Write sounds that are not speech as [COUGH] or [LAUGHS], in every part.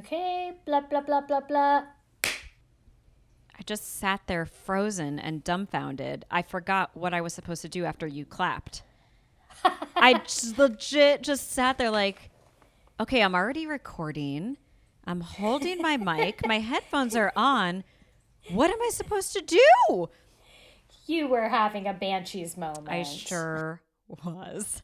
Okay, blah, blah, blah, blah, blah. I just sat there frozen and dumbfounded. I forgot what I was supposed to do after you clapped. [LAUGHS] I just legit just sat there like, okay, I'm already recording. I'm holding my mic. My [LAUGHS] headphones are on. What am I supposed to do? You were having a Banshees moment. I sure was.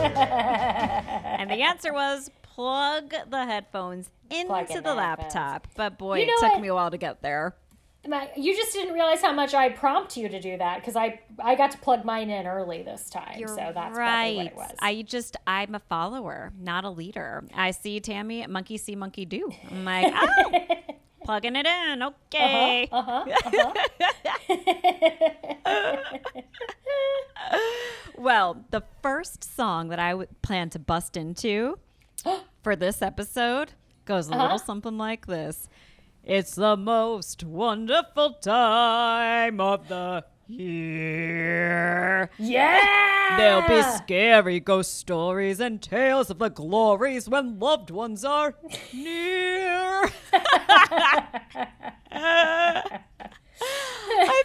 And the answer was plug the headphones Plug into in the the laptop. But boy, You know it took what? me a while to get there. My- You just didn't realize how much I prompt you to do that because I I got to plug mine in early this time. You're so that's right. it was. I just I'm a follower, not a leader. I see Tammy, monkey see, monkey do. I'm like, oh, [LAUGHS] plugging it in. Okay. uh-huh, [LAUGHS] Well, the first song that I would plan to bust into [GASPS] for this episode goes a Uh-huh. little something like this. It's the most wonderful time of the year. yeah. There'll be scary ghost stories and tales of the glories when loved ones are near. [LAUGHS] I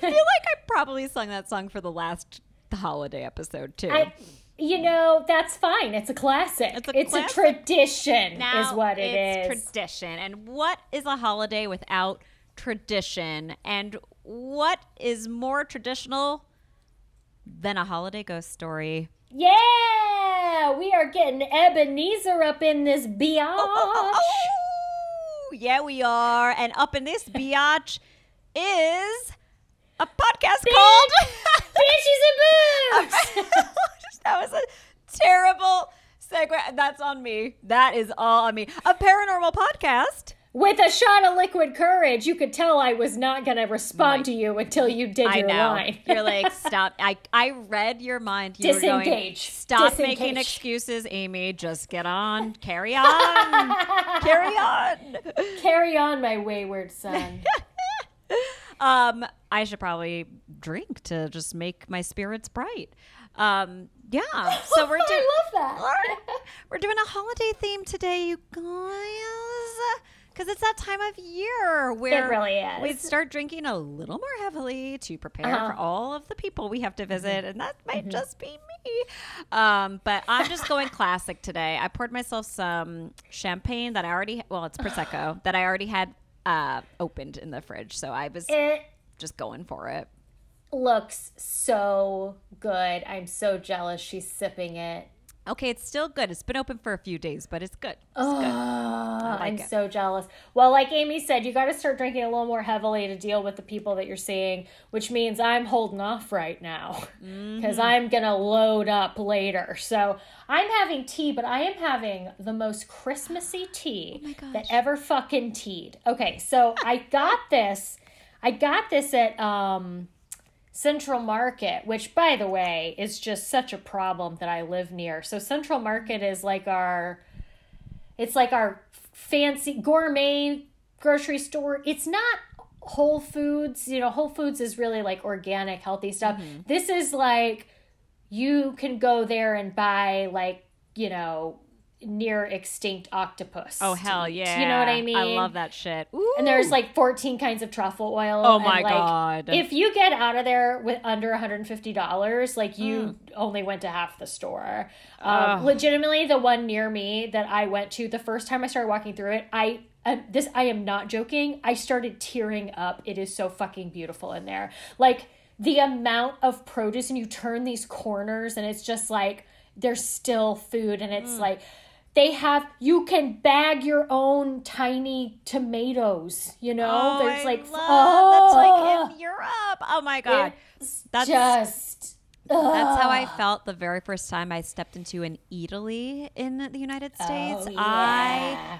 feel like I probably sung that song for the last holiday episode too. I, you know, that's fine. It's a classic. It's It's a a, classic. tradition, is what it it's is. tradition. And what is a holiday without tradition? And what is more traditional than a holiday ghost story? yeah, we are getting Ebenezer up in this biatch. Oh, oh, oh, oh. yeah, we are. And up in this biatch is a podcast called. [LAUGHS] Banshees and Booze. [LAUGHS] that was a terrible segue. That's on me. That is all on me. A paranormal podcast. With a shot of liquid courage, you could tell I was not going to respond to you until you did I your know. line. You're like, [LAUGHS] stop. I, I read your mind. You were going, Disengage. stop making excuses, Amy. Just get on. Carry on. [LAUGHS] Carry on. Carry on, my wayward son. [LAUGHS] Um, I should probably drink to just make my spirits bright. Um, yeah. So we're doing. I love that. We're doing a holiday theme today, you guys. Because it's that time of year where really is. we start drinking a little more heavily to prepare Uh-huh. Mm-hmm. for all of the people we have to visit, and that might just be me. Um, but I'm just going classic today. I poured myself some champagne that I already, well, it's [SIGHS] prosecco that I already had uh, opened in the fridge, so I was It just going for it. looks so good. I'm so jealous she's sipping it. Okay, it's still good. It's been open for a few days, but it's good. It's Oh, good. I'm it. so jealous. Well, like Amy said, you got to start drinking a little more heavily to deal with the people that you're seeing, which means I'm holding off right now [LAUGHS] because I'm going to load up later. So I'm having tea, but I am having the most Christmassy [GASPS] tea that ever fucking teed. Okay, so I got [LAUGHS] this. I got this at um, Central Market, which by the way is just such a problem that I live near. So Central Market is like our it's like our fancy gourmet grocery store. It's not Whole Foods. You know, Whole Foods is really like organic, healthy stuff. Mm-hmm. This is like you can go there and buy like, you know, near extinct octopus. Oh hell eat. yeah! You know what I mean? I love that shit. Ooh. And there's like 14 kinds of truffle oil. Oh my like, God. If you get out of there with under $150, like Mm. you only went to half the store. Um, legitimately, the one near me that I went to, the first time I started walking through it, I. Um, this I am not joking. I started tearing up. It is so fucking beautiful in there. Like the amount of produce, and you turn these corners, and it's just like there's still food, and Mm. it's like they have you can bag your own tiny tomatoes you know Oh, there's I like love, oh, that's like in Europe. Oh my god, that's just that's how I felt the very first time I stepped into an Italy in the United States. oh, I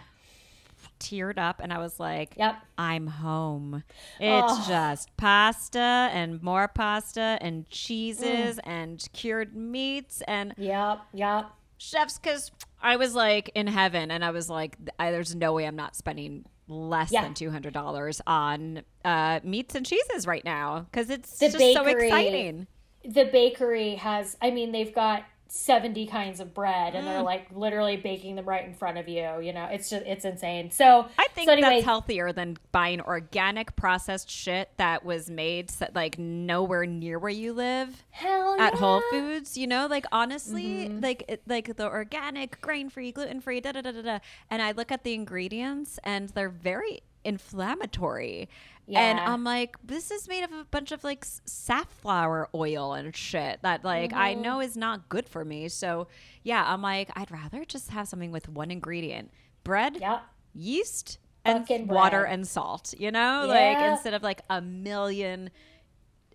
teared up and I was like, Yep. I'm home. It's just pasta and more pasta and cheeses Mm. and cured meats and yep yep chefs because I was like in heaven and I was like, I, there's no way I'm not spending less Yeah. than two hundred dollars on uh, meats and cheeses right now because it's The just so bakery- exciting. the bakery has i mean they've got 70 kinds of bread and Mm. they're like literally baking them right in front of you you know it's just it's insane so I think so anyway, that's healthier than buying organic processed shit that was made like nowhere near where you live. hell at Whole. Foods, you know, like honestly, like it, like the organic, grain free, gluten free, da da da da da. And I look at the ingredients, and they're very inflammatory. And I'm like, this is made of a bunch of like safflower oil and shit that like I Mm-hmm. know is not good for me. So yeah, I'm like, I'd rather just have something with one ingredient: bread, Yep. yeast, and Fucking water bread. and salt. You know, Yeah. like instead of like a million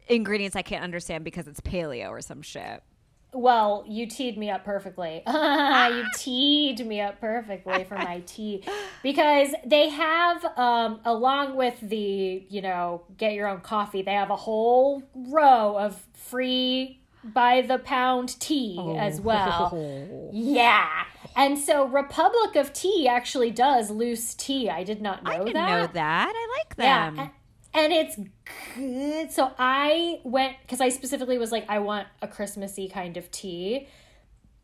ingredients I can't understand because it's paleo or some shit. Well, you teed me up perfectly. [LAUGHS] you [LAUGHS] teed me up perfectly for my tea because they have, um, along with the, you know, get your own coffee, they have a whole row of free by the pound tea as well. [LAUGHS] Yeah. And so Republic of Tea actually does loose tea. I did not know I didn't that. know that. I like Yeah, them. a- and it's good. So I went because I specifically was like, I want a Christmassy kind of tea,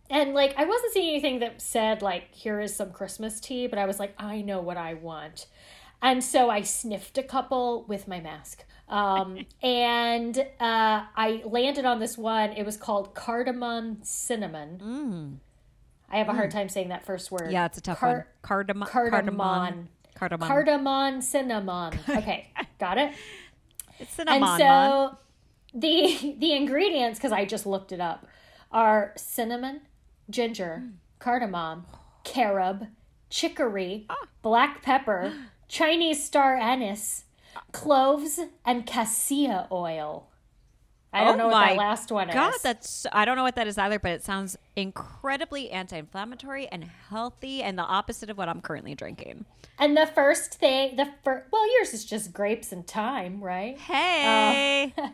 and like I wasn't seeing anything that said like, here is some Christmas tea, but I was like, I know what I want, and so I sniffed a couple with my mask. Um, [LAUGHS] and uh, I landed on this one. It was called cardamom cinnamon. I have a hard time saying that first word. Mm. yeah, it's a tough Car- one. Cardamom. Cardamom. Cardamom. Cardamom cinnamon. [LAUGHS] Okay, got it. it's And cinnamon. so the the ingredients, because I just looked it up, are cinnamon, ginger, mm. cardamom, carob, chicory, ah. black pepper, [GASPS] Chinese star anise, ah. cloves, and cassia oil. I don't Oh know what that last one God, is. that's I don't know what that is either, but it sounds incredibly anti-inflammatory and healthy, and the opposite of what I'm currently drinking. and the first thing, the first, well, yours is just grapes and thyme, right? Hey, [LAUGHS]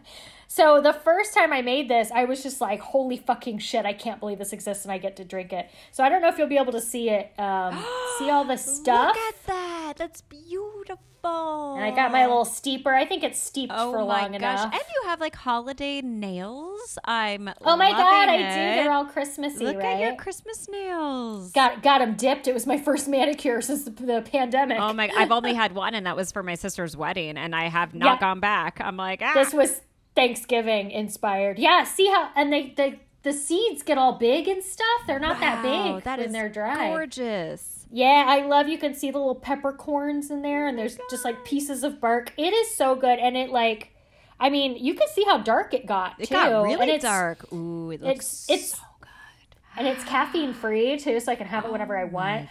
So the first time I made this, I was just like, "Holy fucking shit! I can't believe this exists, and I get to drink it." So I don't know if you'll be able to see it, um, [GASPS] see all the stuff. look at that! That's beautiful. and I got my little steeper. I think it's steeped Oh for long gosh! enough. And you have like holiday nails. I'm oh my god, loving I do! They're all Christmassy, Look right? at your Christmas nails. got got them dipped. It was my first manicure since the, the pandemic. Oh my! I've only had one, and that was for my sister's wedding, and I have not Yeah. gone back. I'm like, ah. this was Thanksgiving inspired. Yeah, see how and they the the seeds get all big and stuff. They're not that big that when they're dry. gorgeous. Yeah, I love you can see the little peppercorns in there and there's oh just like pieces of bark. It is so good and it like I mean, you can see how dark it got It too. got really dark. Ooh, it looks it's- it's- so good. And it's caffeine free too, so I can have it whenever I oh want.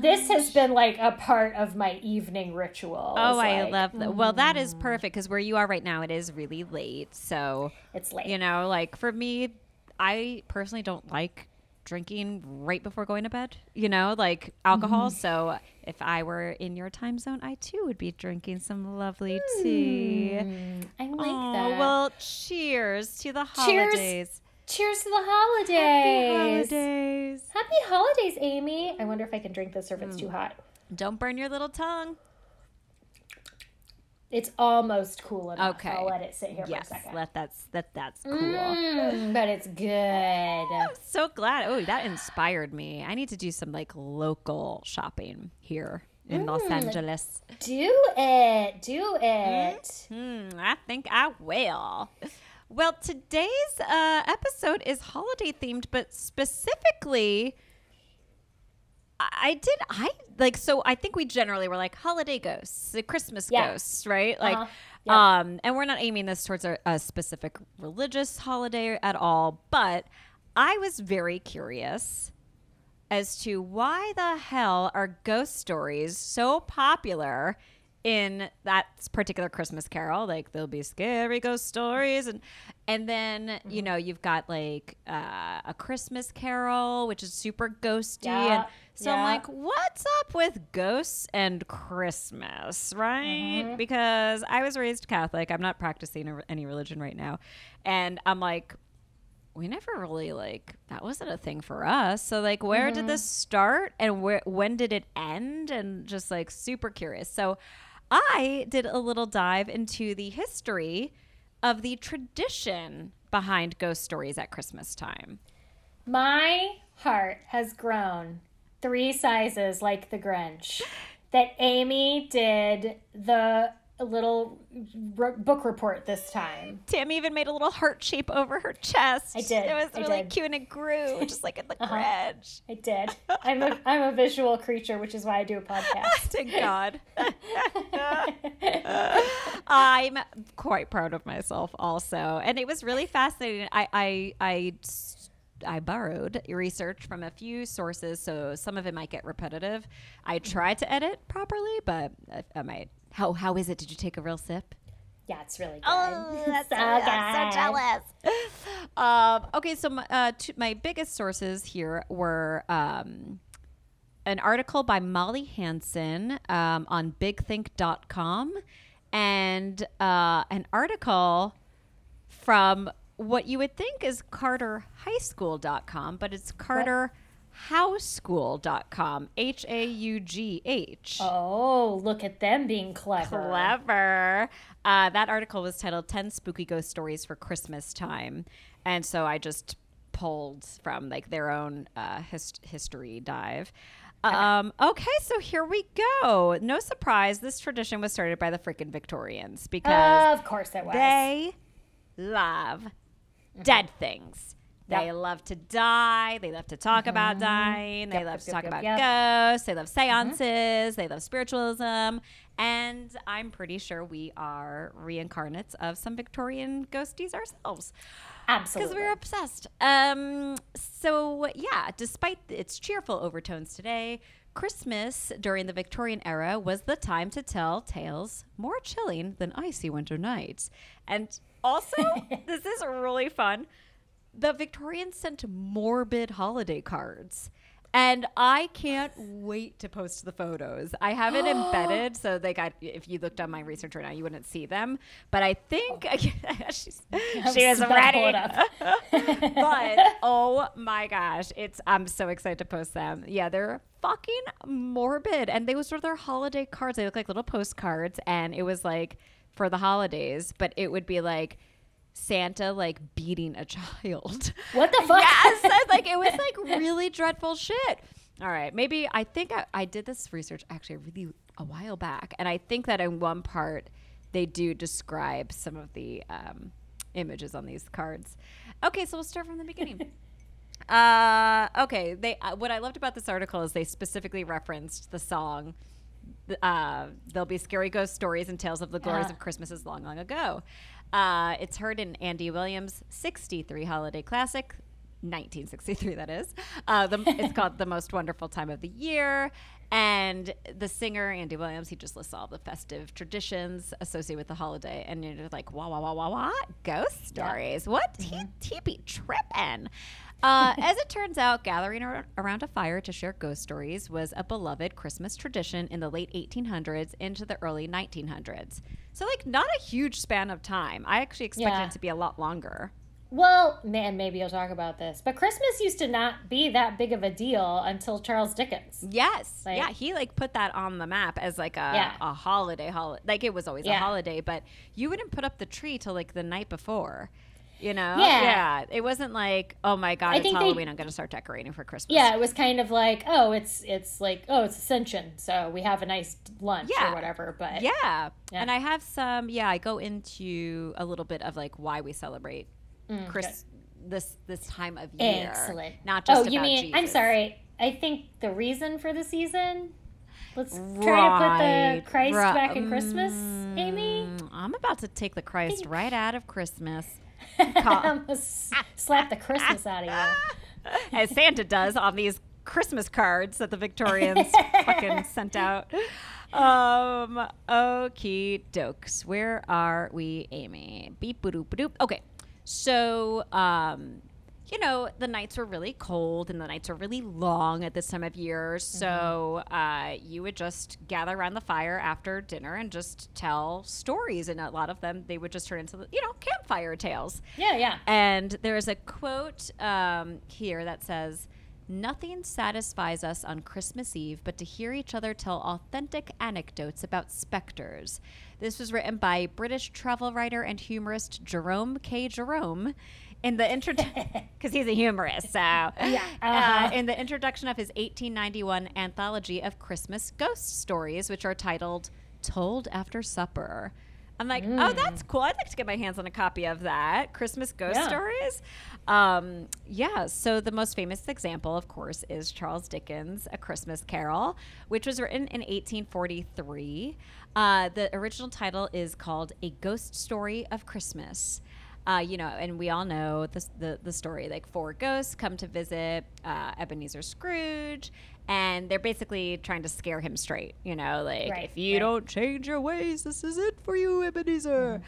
This has been like a part of my evening ritual. Oh, I like, love that. Well, that is mm-hmm. perfect because where you are right now, it is really late. So, It's late. you know, like for me, I personally don't like drinking right before going to bed, you know, like alcohol. Mm-hmm. So, if I were in your time zone, I too would be drinking some lovely tea. Mm, I like oh, that. well, cheers to the Cheers. holidays. Cheers to the holidays. Happy holidays. Happy holidays, Amy. I wonder if I can drink this or if it's Mm. too hot. Don't burn your little tongue. It's almost cool enough. Okay. I'll let it sit here Yes, for a second. let that's that that's cool. Mm, but it's good. So glad. Oh, that inspired me. I need to do some like local shopping here in Los Angeles. Do it. Do it. Hmm, I think I will. Well, today's uh, episode is holiday themed, but specifically, I did I like so. I think we generally were like holiday ghosts, the Christmas Yeah. ghosts, right? Like, Uh-huh. Yep. um, and we're not aiming this towards a, a specific religious holiday at all. But I was very curious as to why the hell are ghost stories so popular in that particular Christmas carol. Like there'll be scary ghost stories and and then, you Mm-hmm. know, you've got like uh, a Christmas carol, which is super ghosty. Yeah, And so I'm like, what's up with ghosts and Christmas, right? Mm-hmm. Because I was raised Catholic. I'm not practicing any religion right now. And I'm like, we never really like that wasn't a thing for us. So like where did this start and where when did it end and just like super curious. So I did a little dive into the history of the tradition behind ghost stories at Christmas time. My heart has grown three sizes like the Grinch. That Amy did the little r- book report this time. Tammy even made a little heart shape over her chest. I did, It was I really did. cute and it grew just like in the Uh-huh. I did. [LAUGHS] I'm a I'm a visual creature, which is why I do a podcast. [LAUGHS] Thank God. [LAUGHS] I'm quite proud of myself also. And it was really fascinating. I I I I borrowed research from a few sources, so some of it might get repetitive. I tried to edit properly, but I, I might. How how is it? Did you take a real sip? Yeah, it's really good. Oh, that's [LAUGHS] so, so, I'm so jealous. [LAUGHS] Um, okay, so my, uh, two, my biggest sources here were um, an article by Molly Hansen um, on bigthink.com and uh, an article from what you would think is carterhighschool.com, but it's carterhaughschool.com. H A U G H. Oh, look at them being clever. Clever. Uh, that article was titled 10 Spooky Ghost Stories for Christmas Time. And so I just pulled from like their own uh, hist- history dive. Um, okay, so here we go. No surprise, this tradition was started by the freaking Victorians because Of course it was. they love dead things. They Mm-hmm. Yep. love to die. They love to talk about dying. They Yep, love yep, to talk about. Mm-hmm. ghosts. They love seances. They love spiritualism. And I'm pretty sure we are reincarnates of some Victorian ghosties ourselves Absolutely. because we're obsessed. Um, so yeah, despite its cheerful overtones today, Christmas during the Victorian era was the time to tell tales more chilling than icy winter nights. And also, [LAUGHS] this is really fun. The Victorians sent morbid holiday cards. And I can't wait to post the photos. I have it embedded, [GASPS] so they got. If you looked on my research right now, you wouldn't see them. But I think [LAUGHS] she's, [LAUGHS] she to ready. pull it up. [LAUGHS] but oh my gosh, it's I'm so excited to post them. Yeah, they're fucking morbid, and they was sort of their holiday cards. They look like little postcards, and it was like for the holidays, but it would be like Santa like beating a [LAUGHS] child. What the fuck? yes, [LAUGHS] like it was like really dreadful shit. All right, maybe I think I, I did this research actually really a while back, and I think that in one part they do describe some of the um, images on these cards. Okay, so we'll start from the beginning. [LAUGHS] Uh, okay. They uh, what I loved about this article is they specifically referenced the song. Uh, there'll be scary ghost stories and tales of the glories of Christmases long, long ago. Uh, it's heard in Andy Williams' '63 holiday classic. 1963, that is. Uh, the, it's [LAUGHS] called The Most Wonderful Time of the Year. And the singer, Andy Williams, he just lists all the festive traditions associated with the holiday. And you're like, wah, wah, wah, wah, wah, ghost stories. What? He, he be tripping. Uh, [LAUGHS] as it turns out, gathering ar- around a fire to share ghost stories was a beloved Christmas tradition in the late 1800s into the early 1900s. So, like, not a huge span of time. I actually expected Yeah. it to be a lot longer. Well, man, maybe you'll talk about this. But Christmas used to not be that big of a deal until Charles Dickens. Yes. Like- yeah, he like put that on the map as like a, Yeah. a holiday holiday. Like it was always a holiday, but you wouldn't put up the tree till like the night before. You know? Yeah. It wasn't like, oh my god, I it's think they- Halloween, I'm gonna start decorating for Christmas. Yeah, it was kind of like, oh, it's it's like, oh, it's Ascension, so we have a nice lunch Yeah. or whatever. But Yeah. Yeah. And I have some yeah, I go into a little bit of like why we celebrate Mm, Chris this this time of year. excellent. Not just oh, you mean? I'm sorry. I think the reason for the season. Let's try to put the Christ right. back in Christmas, Amy. Mm, I'm about to take the Christ right out of Christmas. [LAUGHS] I'm gonna slap the Christmas out of you. [LAUGHS] as Santa does on these Christmas cards that the Victorians [LAUGHS] fucking sent out. Um, okie dokes. Where are we, Amy? Beep boop boop. Okay, so um, you know, the nights were really cold and the nights were really long at this time of year. So uh, you would just gather around the fire after dinner and just tell stories. And a lot of them, they would just turn into, you know, campfire tales. Yeah, yeah. And there is a quote um, here that says, Nothing satisfies us on Christmas Eve but to hear each other tell authentic anecdotes about specters. This was written by British travel writer and humorist Jerome K. Jerome in the intro [LAUGHS] because he's a humorist. So yeah, uh-huh. uh, in the introduction of his 1891 anthology of Christmas ghost stories, which are titled "Told After Supper." I'm like, oh, that's cool. I'd like to get my hands on a copy of that. Christmas ghost Yeah. stories. Um, yeah. So the most famous example, of course, is Charles Dickens' A Christmas Carol, which was written in 1843. Uh, the original title is called A Ghost Story of Christmas. Uh, you know, and we all know the, the, the story. Like, four ghosts come to visit uh, Ebenezer Scrooge, and they're basically trying to scare him straight. You know, like, Right, if you right. don't change your ways, this is it for you, Ebenezer.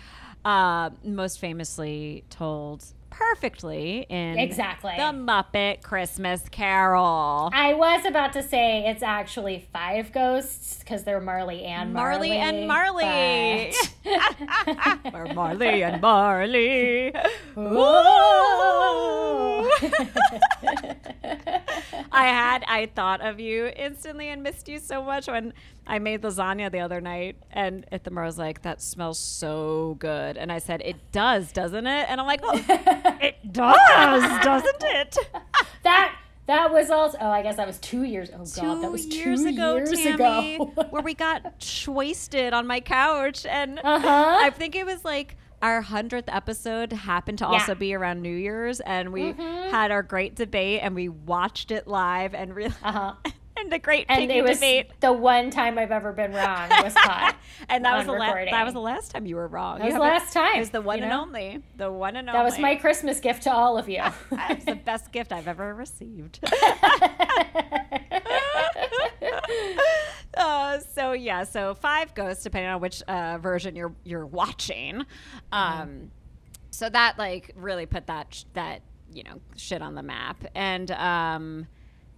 Uh, most famously told perfectly in Exactly. the Muppet Christmas Carol. I was about to say it's actually five ghosts because they're Marley and Marley. Marley and Marley. but- [LAUGHS] or Marley and Marley. [LAUGHS] [LAUGHS] I had I thought of you instantly and missed you so much when I made lasagna the other night and Ithamar was like, That smells so good. And I said, It does, doesn't it? And I'm like, oh, [LAUGHS] It does, doesn't it? [LAUGHS] that that was also. Oh, I guess that was two years. Oh Two God, that was two years two ago, years Tammy, ago. where we got [LAUGHS] wasted on my couch, and Uh-huh. I think it was like our hundredth episode happened to also Yeah. be around New Year's, and we Mhm. had our great debate, and we watched it live, and really, Uh-huh. And the great and it was debate. the one time I've ever been wrong was [LAUGHS] caught. and that was the last. That was the last time you were wrong. That was the last time, It was the one you and know? only. The one and That only. That was my Christmas gift to all of you. [LAUGHS] Was the best gift I've ever received. [LAUGHS] uh, so yeah, so five ghosts depending on which uh, version you're you're watching. Um, so that like really put that sh- that you know shit on the map, and um,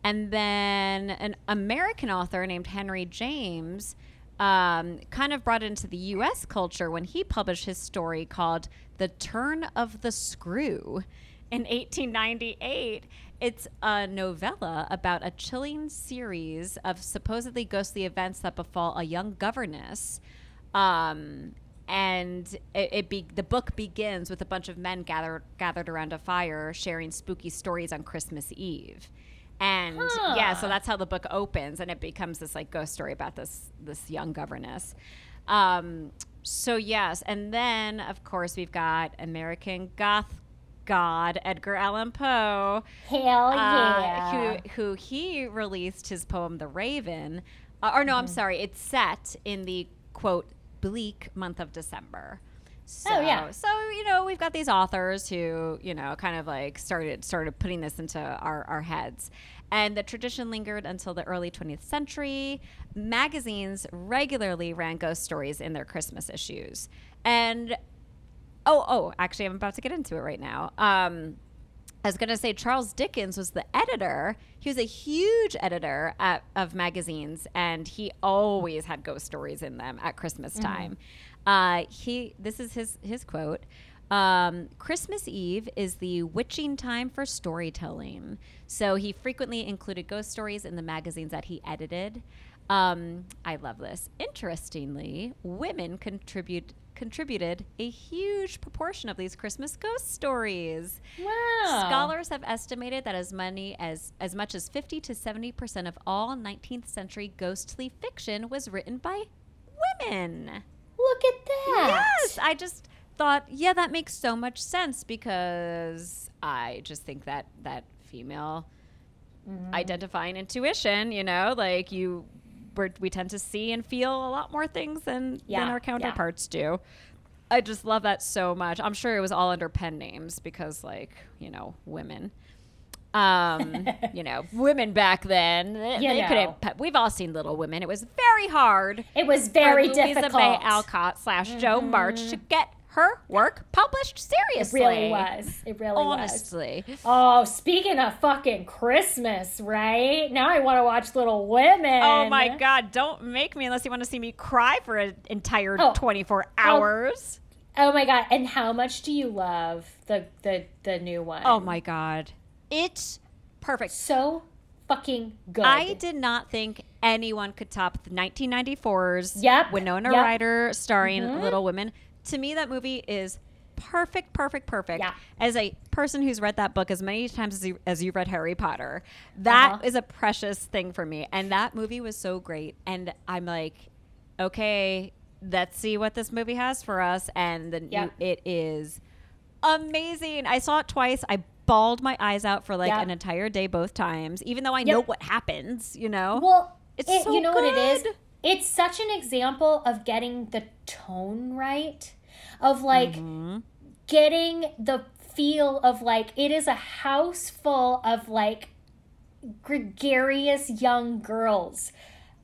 and then an American author named Henry James. Um, kind of brought into the U.S. culture when he published his story called "The Turn of the Screw" in 1898. It's a novella about a chilling series of supposedly ghostly events that befall a young governess. Um, and it, it be, the book begins with a bunch of men gathered gathered around a fire, sharing spooky stories on Christmas Eve. And yeah, so that's how the book opens, and it becomes this like ghost story about this this young governess. Um, so yes, and then of course we've got American Goth god Edgar Allan Poe, Hell uh, yeah. who who he released his poem The Raven, uh, or no, Mm-hmm. I'm sorry, it's set in the quote bleak month of December. So, Oh, yeah. So you know we've got these authors who you know kind of like started started putting this into our our heads, and the tradition lingered until the early 20th century. Magazines regularly ran ghost stories in their Christmas issues, and oh oh actually I'm about to get into it right now. Um, I was going to say Charles Dickens was the editor. He was a huge editor at, of magazines, and he always had ghost stories in them at Christmas time. Uh, he this is his his quote. Um, Christmas Eve is the witching time for storytelling. So he frequently included ghost stories in the magazines that he edited. Um, I love this. Interestingly, women contribute contributed a huge proportion of these Christmas ghost stories. wow. Scholars have estimated that as many as as much as 50 to 70 percent of all 19th century ghostly fiction was written by women. Look at that. Yes, I just thought, yeah, that makes so much sense because I just think that that female Mm-hmm. identifying intuition, you know, like you we're, we tend to see and feel a lot more things than Yeah, than our counterparts do. I just love that so much. I'm sure it was all under pen names because, like, you know, women. Um, [LAUGHS] you know, women back then. They, You they know. We've all seen Little Women. It was very hard It was very for Louisa difficult. May Alcott slash Jo March to get her work published seriously. It really was. It really was. Honestly. Oh, speaking of fucking Christmas, right? Now I want to watch Little Women. Oh my god, don't make me unless you want to see me cry for an entire Oh. 24 hours. Oh my god! And how much do you love the the the new one? Oh my god. It's perfect. so fucking good. I did not think anyone could top the 1994's Yep, Winona yep. Mm-hmm. Ryder starring Little Women. To me, that movie is perfect, perfect, perfect. Yeah. As a person who's read that book as many times as you as you've read Harry Potter, that Uh-huh. is a precious thing for me. And that movie was so great. And I'm like, okay, let's see what this movie has for us. And then Yep. it is amazing. I saw it twice. I bawled my eyes out for like Yep. an entire day both times, even though I know what happens, you know? Well, It's it, so you know what it is. It's such an example of getting the tone right, of like Mm-hmm. getting the feel of like it is a house full of like gregarious young girls.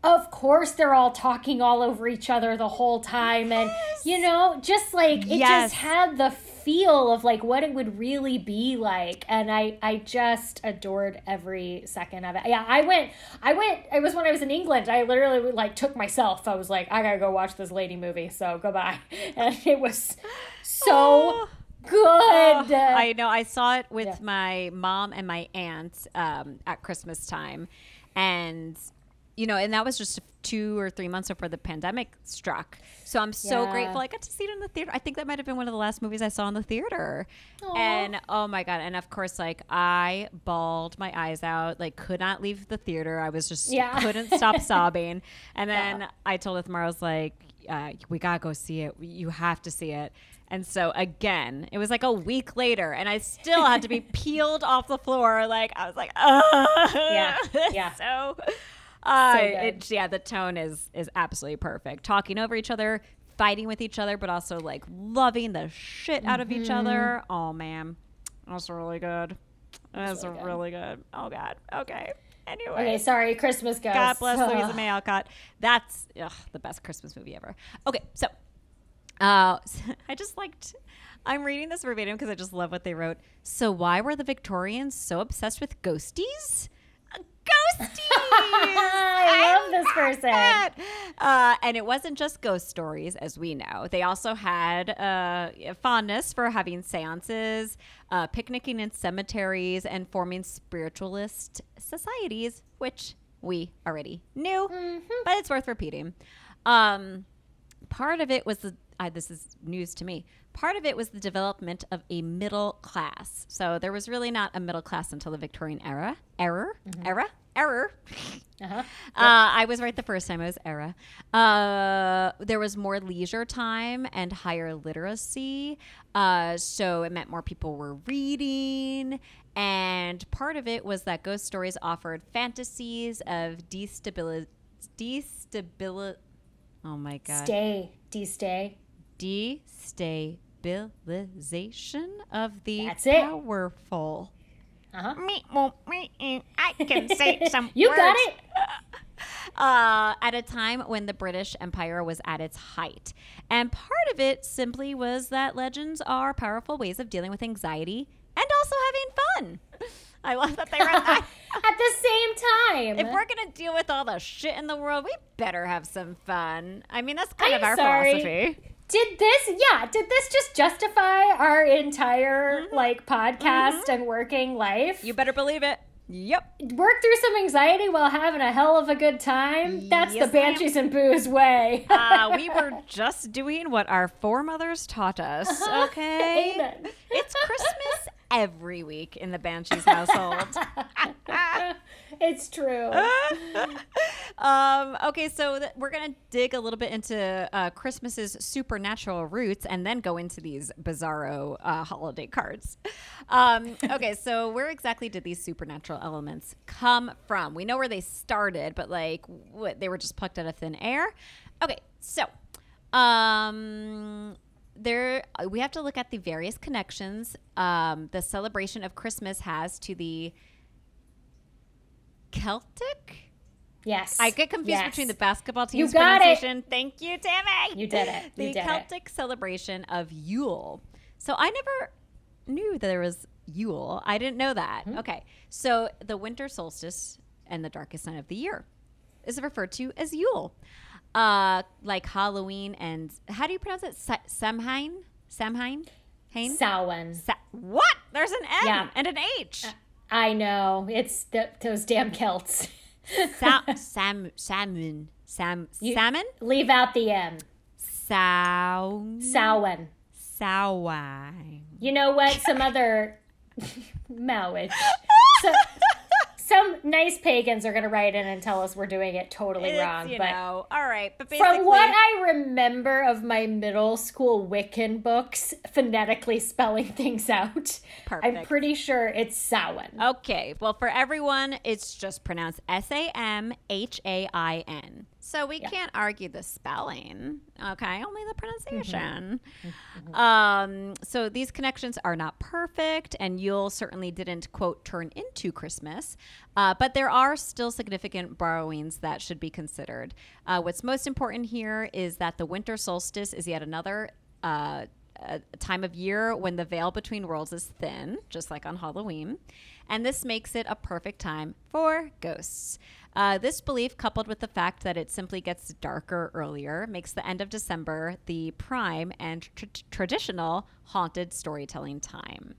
Of course, they're all talking all over each other the whole time, and you know, just like it Yes. just had the feel of like what it would really be like, and I I just adored every second of it. Yeah, I went, I went. It was when I was in England. I literally like took myself. I was like, I gotta go watch this lady movie. So goodbye, [LAUGHS] and it was so good. I know. I saw it with Yeah. my mom and my aunt um, at Christmas time, and you know, and that was just two or three months before the pandemic struck. So I'm so Yeah. grateful. I got to see it in the theater. I think that might have been one of the last movies I saw in the theater. Aw. And oh my god! And of course, like I bawled my eyes out. Like could not leave the theater. I was just Yeah. couldn't stop [LAUGHS] sobbing. And then Yeah. I told Ithmar, I was like, uh, we gotta go see it. You have to see it. And so again, it was like a week later, and I still had to be [LAUGHS] peeled off the floor. Like I was like, oh, Yeah, [LAUGHS] yeah. so, uh, So it, yeah, the tone is is absolutely perfect. Talking over each other, fighting with each other, but also like loving the shit out of each Mm-hmm. other. Oh man, that's really good. That's really good. really good. Oh god. Okay. Anyway. Okay, sorry, Christmas ghost. God bless [LAUGHS] Louisa Ugh. May Alcott. That's ugh, the best Christmas movie ever. Okay, so uh, [LAUGHS] I just liked. I'm reading this verbatim because I just love what they wrote. So why were the Victorians so obsessed with ghosties? Ghosties! [LAUGHS] I love this person. Uh, and it wasn't just ghost stories, as we know. They also had uh, a fondness for having seances, uh, picnicking in cemeteries, and forming spiritualist societies, which we already knew, but it's worth repeating. Um, part of it was the this is news to me. Part of it was the development of a middle class. So there was really not a middle class until the Victorian era. Error, era, error. Uh-huh. [LAUGHS] Uh, I was right the first time. It was era. Uh, there was more leisure time and higher literacy. Uh, so it meant more people were reading. And part of it was that ghost stories offered fantasies of destability. Destability. Oh my God. Stay, D stay. Destabilization of the That's it. powerful. Uh-huh. I can [LAUGHS] say some You got it. [LAUGHS] uh, at a time when the British Empire was at its height. And part of it simply was that legends are powerful ways of dealing with anxiety and also having fun. [LAUGHS] I love that they wrote that. At the same time. if we're going to deal with all the shit in the world, we better have some fun. I mean, that's kind I'm of our sorry. philosophy. Did this, yeah, did this just justify our entire like podcast and working life? You better believe it. Yep. work through some anxiety while having a hell of a good time? That's Yes, the Banshees and Booze way. [LAUGHS] Uh, we were just doing what our foremothers taught us. [LAUGHS] Okay. Amen. It's Christmas [LAUGHS] every week in the Banshees household. [LAUGHS] it's true. [LAUGHS] um, okay, so th- we're going to dig a little bit into uh, Christmas's supernatural roots and then go into these bizarro uh, holiday cards. Um, okay, so where exactly did these supernatural elements come from? We know where they started, but like what, they were just plucked out of thin air. Okay, so um, there we have to look at the various connections um, the celebration of Christmas has to the Celtic Yes. I get confused Yes. between the basketball You team's got it. pronunciation. Thank you, Tammy. You did it. [LAUGHS] The You did it. Celtic celebration of Yule. So I never knew that there was Yule. I didn't know that. Mm-hmm. Okay. So the winter solstice and the darkest night of the year is referred to as Yule. Uh, like Halloween and how do you pronounce it? Sa- Samhain? Samhain? Hain? Samhain. Sa- what? There's an M Yeah. and an H. I know. It's the, those damn Celts. [LAUGHS] Sa- sam salmon sam salmon Leave out the M. sow Samhain. Sowine. You know what? Some other [LAUGHS] Maoich. [LAUGHS] So, some nice pagans are going to write in and tell us we're doing it totally It's, wrong. you but know, all right. But basically, from what I remember of my middle school Wiccan books, phonetically spelling [LAUGHS] things out, I'm pretty sure it's Samhain. okay. Well, for everyone, it's just pronounced S A M H A I N. So we can't argue the spelling. Okay, only the pronunciation. Um, so these connections are not perfect, and Yule certainly didn't quote turn into Christmas. Uh, but there are still significant borrowings that should be considered. Uh, what's most important here is that the winter solstice is yet another uh, a time of year when the veil between worlds is thin, just like on Halloween. And this makes it a perfect time for ghosts. Uh, this belief, coupled with the fact that it simply gets darker earlier, makes the end of December the prime and tr- traditional haunted storytelling time.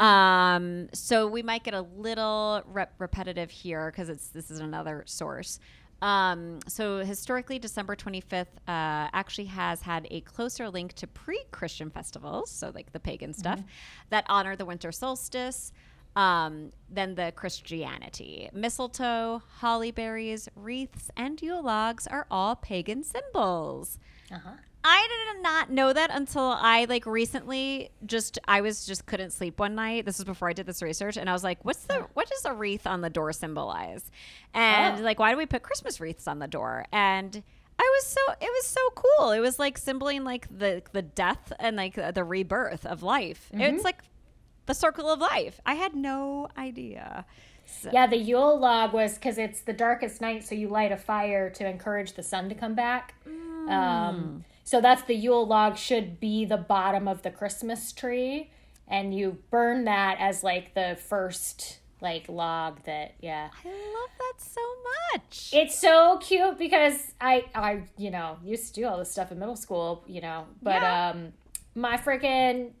Um, so we might get a little rep- repetitive here because it's this is another source. Um, so historically, December 25th uh, actually has had a closer link to pre-Christian festivals, so like the pagan stuff, that honor the winter solstice um, than the Christianity. Mistletoe, holly berries, wreaths, and Yule logs are all pagan symbols. Uh-huh. I did not know that until I like recently just I was just couldn't sleep one night. This was before I did this research and I was like, what's the what does a wreath on the door symbolize? And Oh. like why do we put Christmas wreaths on the door? And I was so it was so cool. It was like symboling like the the death and like the rebirth of life. It's like the circle of life. I had no idea. So, Yeah, the Yule log was because it's the darkest night, so you light a fire to encourage the sun to come back. Um, so that's the Yule log should be the bottom of the Christmas tree, and you burn that as like the first like log that yeah. I love that so much. It's so cute because I I you know used to do all this stuff in middle school, you know, but Yeah. um my freaking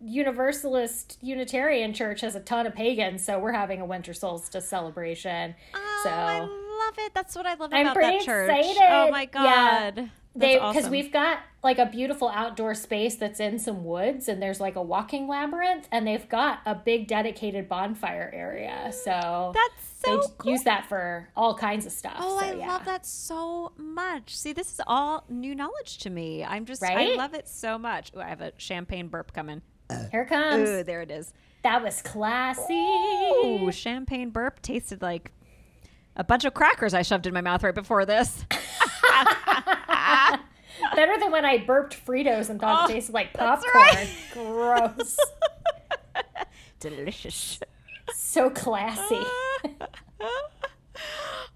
Universalist Unitarian church has a ton of pagans, so we're having a winter solstice celebration. Oh, so I love it. That's what I love I'm about that church. excited. Oh my Yeah. god. they because awesome. we've got like a beautiful outdoor space that's in some woods and there's like a walking labyrinth and they've got a big dedicated bonfire area. So mm, That's so d- cool. use that for all kinds of stuff. Oh, so, I yeah. love that so much. See, this is all new knowledge to me. I'm just, I love it so much. Ooh, I have a champagne burp coming. Here it comes. Ooh, there it is. That was classy. Ooh, champagne burp tasted like a bunch of crackers I shoved in my mouth right before this. [LAUGHS] Better than when I burped Fritos and thought Oh, it tasted like popcorn. right. Gross. [LAUGHS] Delicious. so classy. [LAUGHS]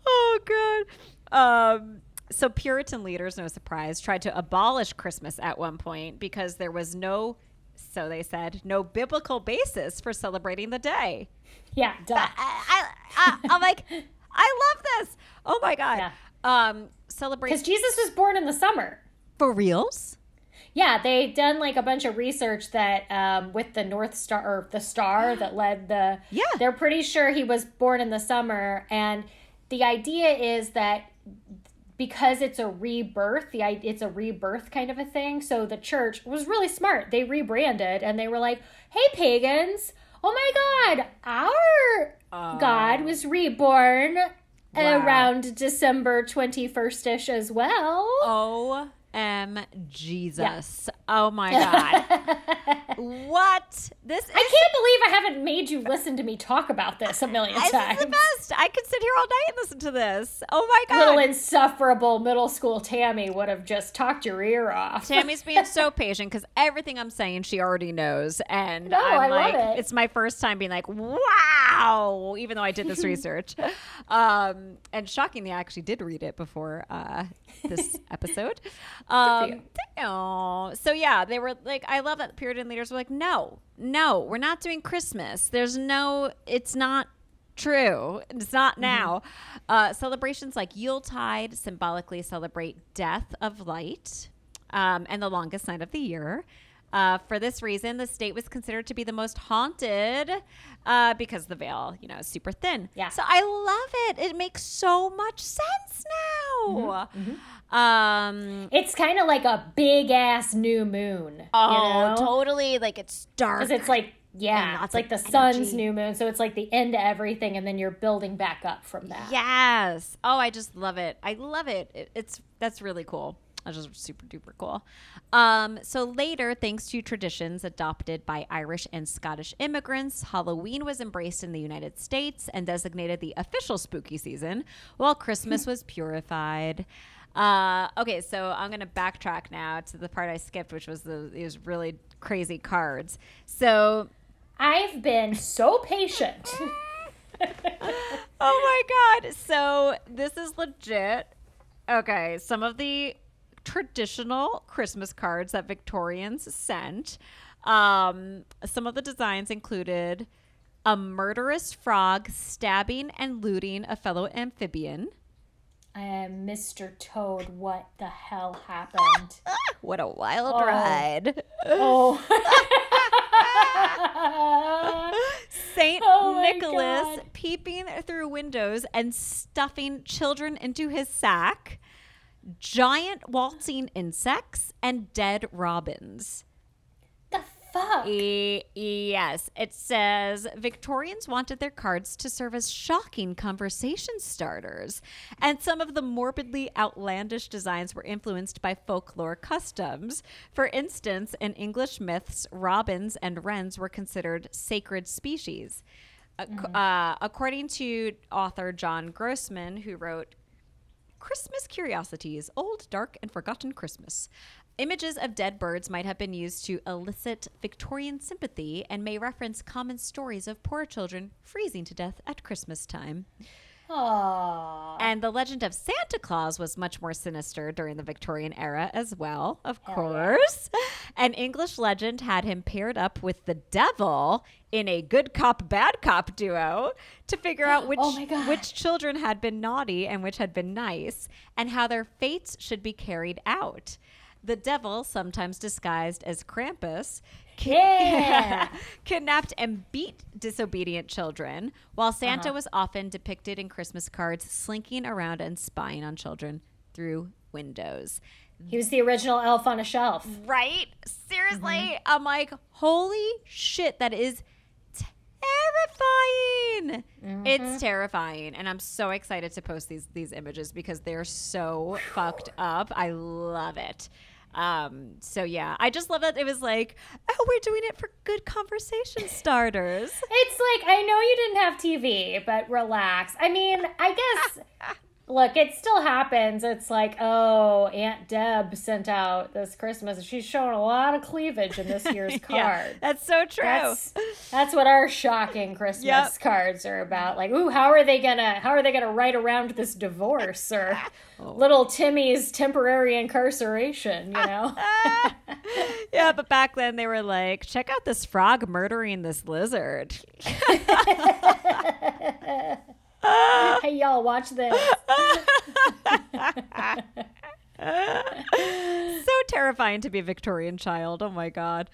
oh god. Um so Puritan leaders, no surprise, tried to abolish Christmas at one point because there was no so they said, no biblical basis for celebrating the day. Yeah, duh. I, I, I, I'm like, [LAUGHS] I love this. Oh my god. Yeah. Um, celebrate Because Jesus was born in the summer. for reals. Yeah, they done like a bunch of research that um, with the North Star or the star [GASPS] that led the. Yeah. They're pretty sure he was born in the summer, and the idea is that because it's a rebirth, the i- it's a rebirth kind of a thing. So the church was really smart. They rebranded and they were like, "Hey pagans, oh my God, our God was reborn." Wow. Around December 21st ish as well. Oh, M Jesus. Oh my god. [LAUGHS] what? This is I can't believe I haven't made you listen to me talk about this a million this times. is the best. I could sit here all night and listen to this. Oh my god. Little insufferable middle school Tammy would have just talked your ear off. Tammy's being so [LAUGHS] patient because everything I'm saying she already knows, and No, I'm I love like, it. it's my first time being like, wow, even though I did this [LAUGHS] research. Um, and shockingly, I actually did read it before uh, this episode. Um, oh, so yeah, they were like, I love that Puritan leaders were like, no, no, we're not doing Christmas. There's no, it's not true. It's not now. Uh, celebrations like Yuletide symbolically celebrate death of light um, and the longest night of the year. Uh, for this reason, the state was considered to be the most haunted uh, because the veil, you know, is super thin. Yeah. So I love it. It makes so much sense now. Um, It's kind of like a big ass new moon. oh, you know? totally. Like it's dark. Because it's like, yeah, it's like the of sun's new moon. So it's like the end to everything, and then you're building back up from that. Yes. Oh, I just love it. I love it. it it's that's really cool. That's just super duper cool. Um, so later, thanks to traditions adopted by Irish and Scottish immigrants, Halloween was embraced in the United States and designated the official spooky season, while Christmas [LAUGHS] was purified. Uh, okay, so I'm gonna backtrack now to the part I skipped, which was the these really crazy cards. So I've been so patient. [LAUGHS] oh my god. So this is legit. Okay, some of the traditional Christmas cards that Victorians sent. Um, some of the designs included a murderous frog stabbing and looting a fellow amphibian. I am Mr. Toad. What the hell happened? [LAUGHS] What a wild Oh. ride. oh. [LAUGHS] Saint Oh Nicholas God. peeping through windows and stuffing children into his sack, giant waltzing insects, and dead robins. Fuck? E- yes, it says Victorians wanted their cards to serve as shocking conversation starters, and some of the morbidly outlandish designs were influenced by folklore customs. For instance, in English myths, robins and wrens were considered sacred species. Ac- uh, according to author John Grossman, who wrote Christmas Curiosities Odd, Dark, and Forgotten Christmas. Images of dead birds might have been used to elicit Victorian sympathy and may reference common stories of poor children freezing to death at Christmas time. Aw. And the legend of Santa Claus was much more sinister during the Victorian era as well, of Hell course. An English legend had him paired up with the devil in a good cop, bad cop duo to figure out [GASPS] oh which, Oh which children had been naughty and which had been nice and how their fates should be carried out. The devil, sometimes disguised as Krampus, Yeah. [LAUGHS] kidnapped and beat disobedient children, while Santa Uh-huh. was often depicted in Christmas cards slinking around and spying on children through windows. He was the original elf on a shelf. Right? Seriously, Mm-hmm. I'm like, holy shit, that is terrifying. Mm-hmm. It's terrifying, and I'm so excited to post these these images because they're so fucked up. I love it. Um, so yeah, I just love that it was like, oh, we're doing it for good conversation [LAUGHS] starters. It's like I know you didn't have TV, but relax. I mean, I guess look, it still happens. It's like, oh, Aunt Deb sent out this Christmas. She's showing a lot of cleavage in this [LAUGHS] year's card. Yeah, that's so true. That's that's what our shocking Christmas Yep. cards are about. Like, ooh, how are they gonna how are they gonna write around this divorce or [LAUGHS] Oh. little Timmy's temporary incarceration? You know. [LAUGHS] yeah, but back then they were like, check out this frog murdering this lizard. [LAUGHS] hey, y'all, watch this. [LAUGHS] so terrifying to be a Victorian child. Oh my god.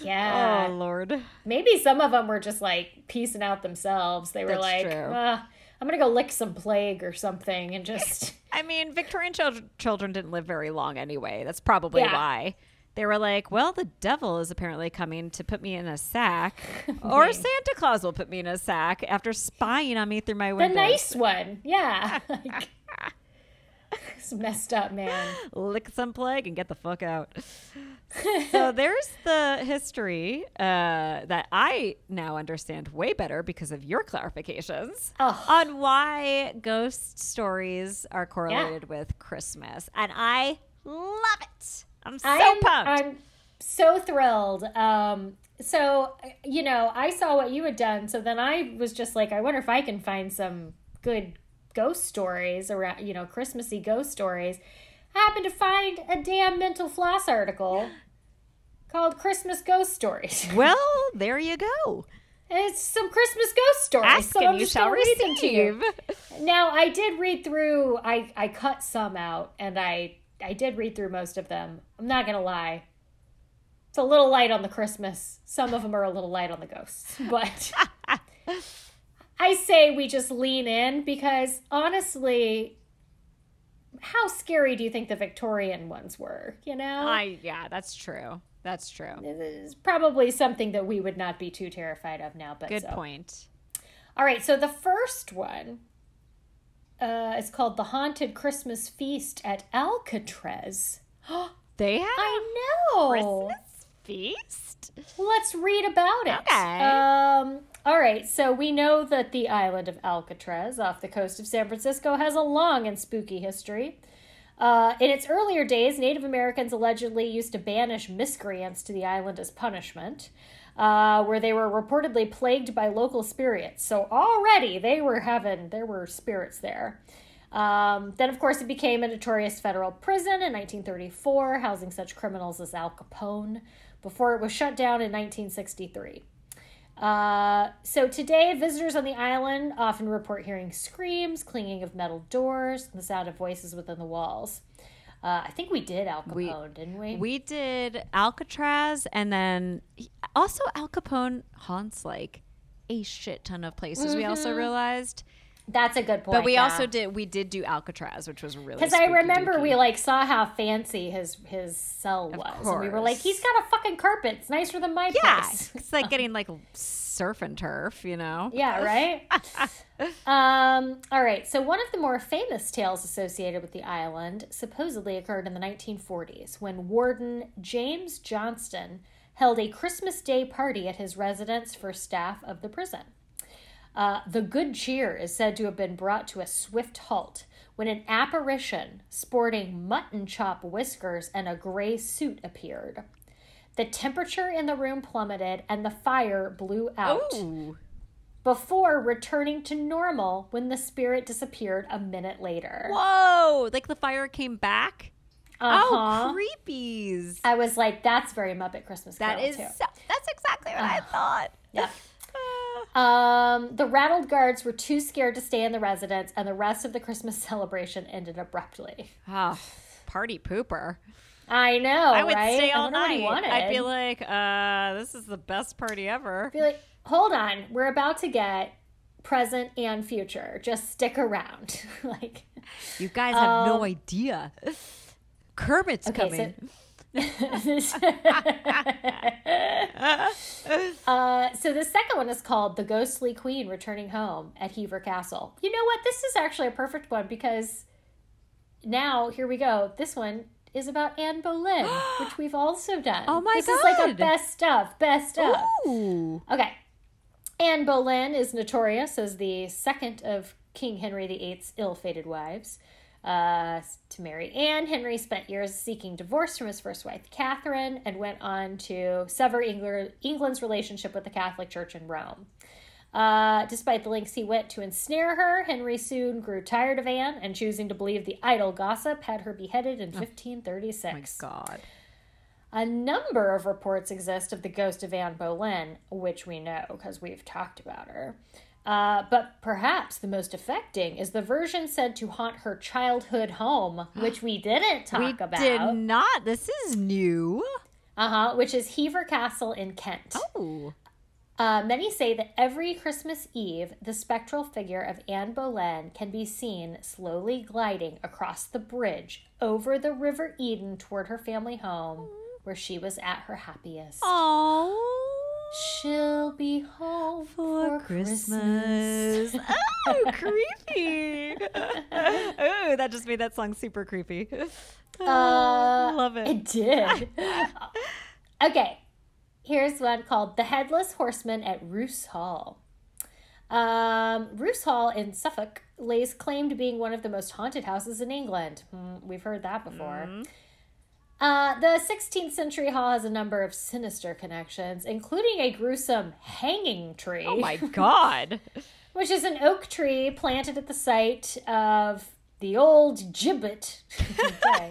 Yeah. Oh lord. Maybe some of them were just like piecing out themselves. They were That's like, "Uh, I'm gonna go lick some plague or something and just. [LAUGHS] I mean, Victorian children children didn't live very long anyway. That's probably Yeah. why. They were like, well, the devil is apparently coming to put me in a sack, [LAUGHS] or Santa Claus will put me in a sack after spying on me through my window. The nice one. Yeah. [LAUGHS] It's messed up, man. lick some plague and get the fuck out. so [LAUGHS] there's the history uh, that I now understand way better because of your clarifications Oh. on why ghost stories are correlated with Christmas, and I love it. I'm so I'm, pumped. I'm so thrilled. Um, so you know, I saw what you had done, so then I was just like, I wonder if I can find some good ghost stories around, you know, Christmassy ghost stories. I happened to find a damn mental floss article called Christmas Ghost Stories. [LAUGHS] well, there you go. It's some Christmas ghost stories. Ask so and I'm you just shall read them to you. [LAUGHS] Now I did read through. I I cut some out, and I I did read through most of them. I'm not gonna lie. It's a little light on the Christmas. Some of them are a little light on the ghosts, [LAUGHS] but I say we just lean in because honestly, how scary do you think the Victorian ones were? You know, I yeah, that's true. That's true. it's probably something that we would not be too terrified of now. But Good so. point. All right, so the first one uh, is called The Haunted Christmas Feast at Alcatraz. [GASPS] They have I know. Christmas feast. Let's read about it. Okay. Um, all right, so we know that the island of Alcatraz off the coast of San Francisco has a long and spooky history. Uh, in its earlier days, Native Americans allegedly used to banish miscreants to the island as punishment, uh, where they were reportedly plagued by local spirits. So already they were having, there were spirits there. Um, then, of course, it became a notorious federal prison in 1934, housing such criminals as Al Capone, before it was shut down in 1963. Uh, so today, visitors on the island often report hearing screams, clanging of metal doors, and the sound of voices within the walls. Uh, I think we did Al Capone, We- didn't we? We did Alcatraz, and then also Al Capone haunts like a shit ton of places. We also realized, That's a good point. but we yeah. also did we did do Alcatraz, which was really Because I remember dooky. we like saw how fancy his his cell was, and we were like, "He's got a fucking carpet. It's nicer than my yeah, place." it's like [LAUGHS] getting like surf and turf, you know. Yeah, [LAUGHS] right? um, all right. So, one of the more famous tales associated with the island supposedly occurred in the 1940s when Warden James Johnston held a Christmas Day party at his residence for staff of the prison. Uh, the good cheer is said to have been brought to a swift halt when an apparition sporting mutton chop whiskers and a gray suit appeared. The temperature in the room plummeted and the fire blew out Ooh. before returning to normal when the spirit disappeared a minute later. Whoa! Like the fire came back. Uh-huh. Oh, creepies! I was like, that's very Muppet Christmas Carol That is too. so, that's exactly what I thought. Yeah. Uh, [LAUGHS] Um, the rattled guards were too scared to stay in the residence, and the rest of the Christmas [LAUGHS] celebration ended abruptly. ah, party pooper. I know. I would right? stay all night. I'd be like, uh, this is the best party ever. be like, hold on, we're about to get present and future. Just stick around. [LAUGHS] like, You guys have no Um, idea. Kermit's Okay, coming. [LAUGHS] uh, so the second one is called "The Ghostly Queen Returning Home" at Hever Castle. You know what? This is actually a perfect one because now here we go. This one is about Anne Boleyn, [GASPS] which we've also done. Oh my this is like a best stuff, best of. Ooh. Okay. Anne Boleyn is notorious as the second of King Henry VIII's ill-fated wives. Uh, to marry Anne, Henry spent years seeking divorce from his first wife, Catherine, and went on to sever Engl- England's relationship with the Catholic Church in Rome. Uh, despite the lengths he went to ensnare her, Henry soon grew tired of Anne and, choosing to believe the idle gossip, had her beheaded in 1536. Oh, my God. A number of reports exist of the ghost of Anne Boleyn, which we know because we've talked about her. Uh, but perhaps the most affecting is the version said to haunt her childhood home, [GASPS] which we didn't talk We about. did not. This is new. Uh huh. Which is Hever Castle in Kent. Oh. Uh, many say that every Christmas Eve, the spectral figure of Anne Boleyn can be seen slowly gliding across the bridge over the River Eden toward her family home, where she was at her happiest. Oh. She'll be home for, Christmas. [LAUGHS] oh, creepy. [LAUGHS] oh, that just made that song super creepy. Oh, Uh, love it. It did. [LAUGHS] okay, here's one called The Headless Horseman at Roos Hall. Um, Roos Hall in Suffolk lays claim to being one of the most haunted houses in England. Hmm, we've heard that before. Uh, the 16th century hall has a number of sinister connections, including a gruesome hanging tree, Oh my god. [LAUGHS] [LAUGHS] which is an oak tree planted at the site of the old gibbet, [LAUGHS] okay,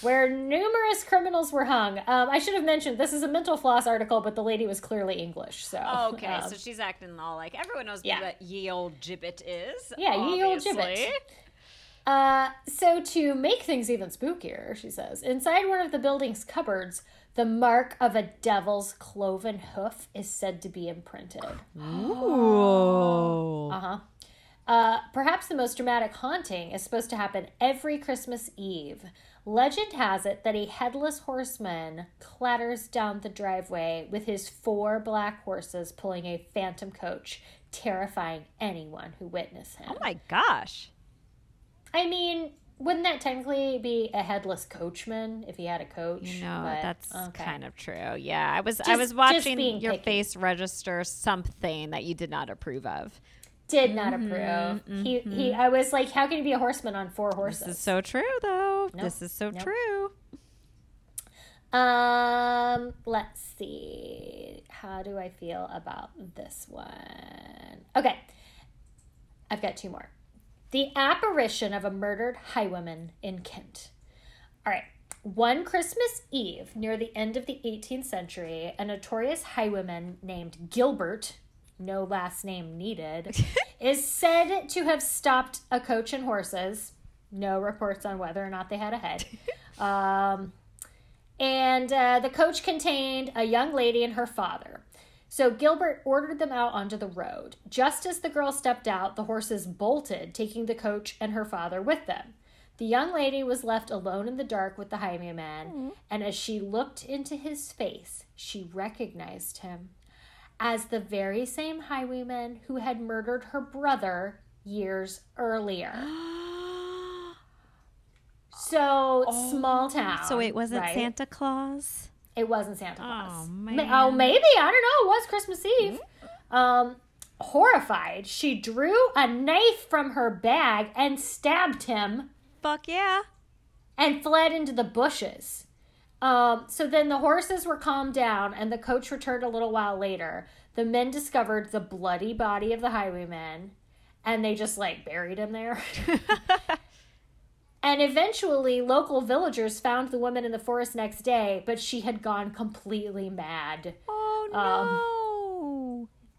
where numerous criminals were hung. Um, I should have mentioned this is a mental floss article, but the lady was clearly English, so Okay, um, so she's acting all like everyone knows Yeah. what ye old gibbet is. Yeah, ye old gibbet. Uh, so to make things even spookier, she says, inside one of the building's cupboards, the mark of a devil's cloven hoof is said to be imprinted. Ooh. Uh-huh. Uh, perhaps the most dramatic haunting is supposed to happen every Christmas Eve. Legend has it that a headless horseman clatters down the driveway with his four black horses pulling a phantom coach, terrifying anyone who witness him. Oh my gosh. I mean, wouldn't that technically be a headless coachman if he had a coach? No, But, that's okay. kind of true. Yeah, I was I was watching your picky. face register something that you did not approve of. Did not approve. He he. I was like, how can you be a horseman on four horses? This is so true, though. Nope, This is so nope. true. Um, let's see. How do I feel about this one? Okay. I've got two more. The apparition of a murdered highwayman in Kent. All right. One Christmas Eve, near the end of the 18th century, a notorious highwayman named Gilbert, no last name needed, [LAUGHS] is said to have stopped a coach and horses. No reports on whether or not they had a head. [LAUGHS] Um, and uh, the coach contained a young lady and her father. So Gilbert ordered them out onto the road. Just as the girl stepped out, the horses bolted, taking the coach and her father with them. The young lady was left alone in the dark with the highwayman, and as she looked into his face, she recognized him as the very same highwayman who had murdered her brother years earlier. [GASPS] So small town. So it wasn't right? Santa Claus. It wasn't Santa Claus. Oh, man. Oh, maybe I don't know. It was Christmas Eve. Um, horrified, she drew a knife from her bag and stabbed him Fuck yeah. and fled into the bushes. Um, so then the horses were calmed down, and the coach returned a little while later. The men discovered the bloody body of the highwayman, and they just like buried him there. [LAUGHS] and eventually, local villagers found the woman in the forest next day, but she had gone completely mad. Oh no.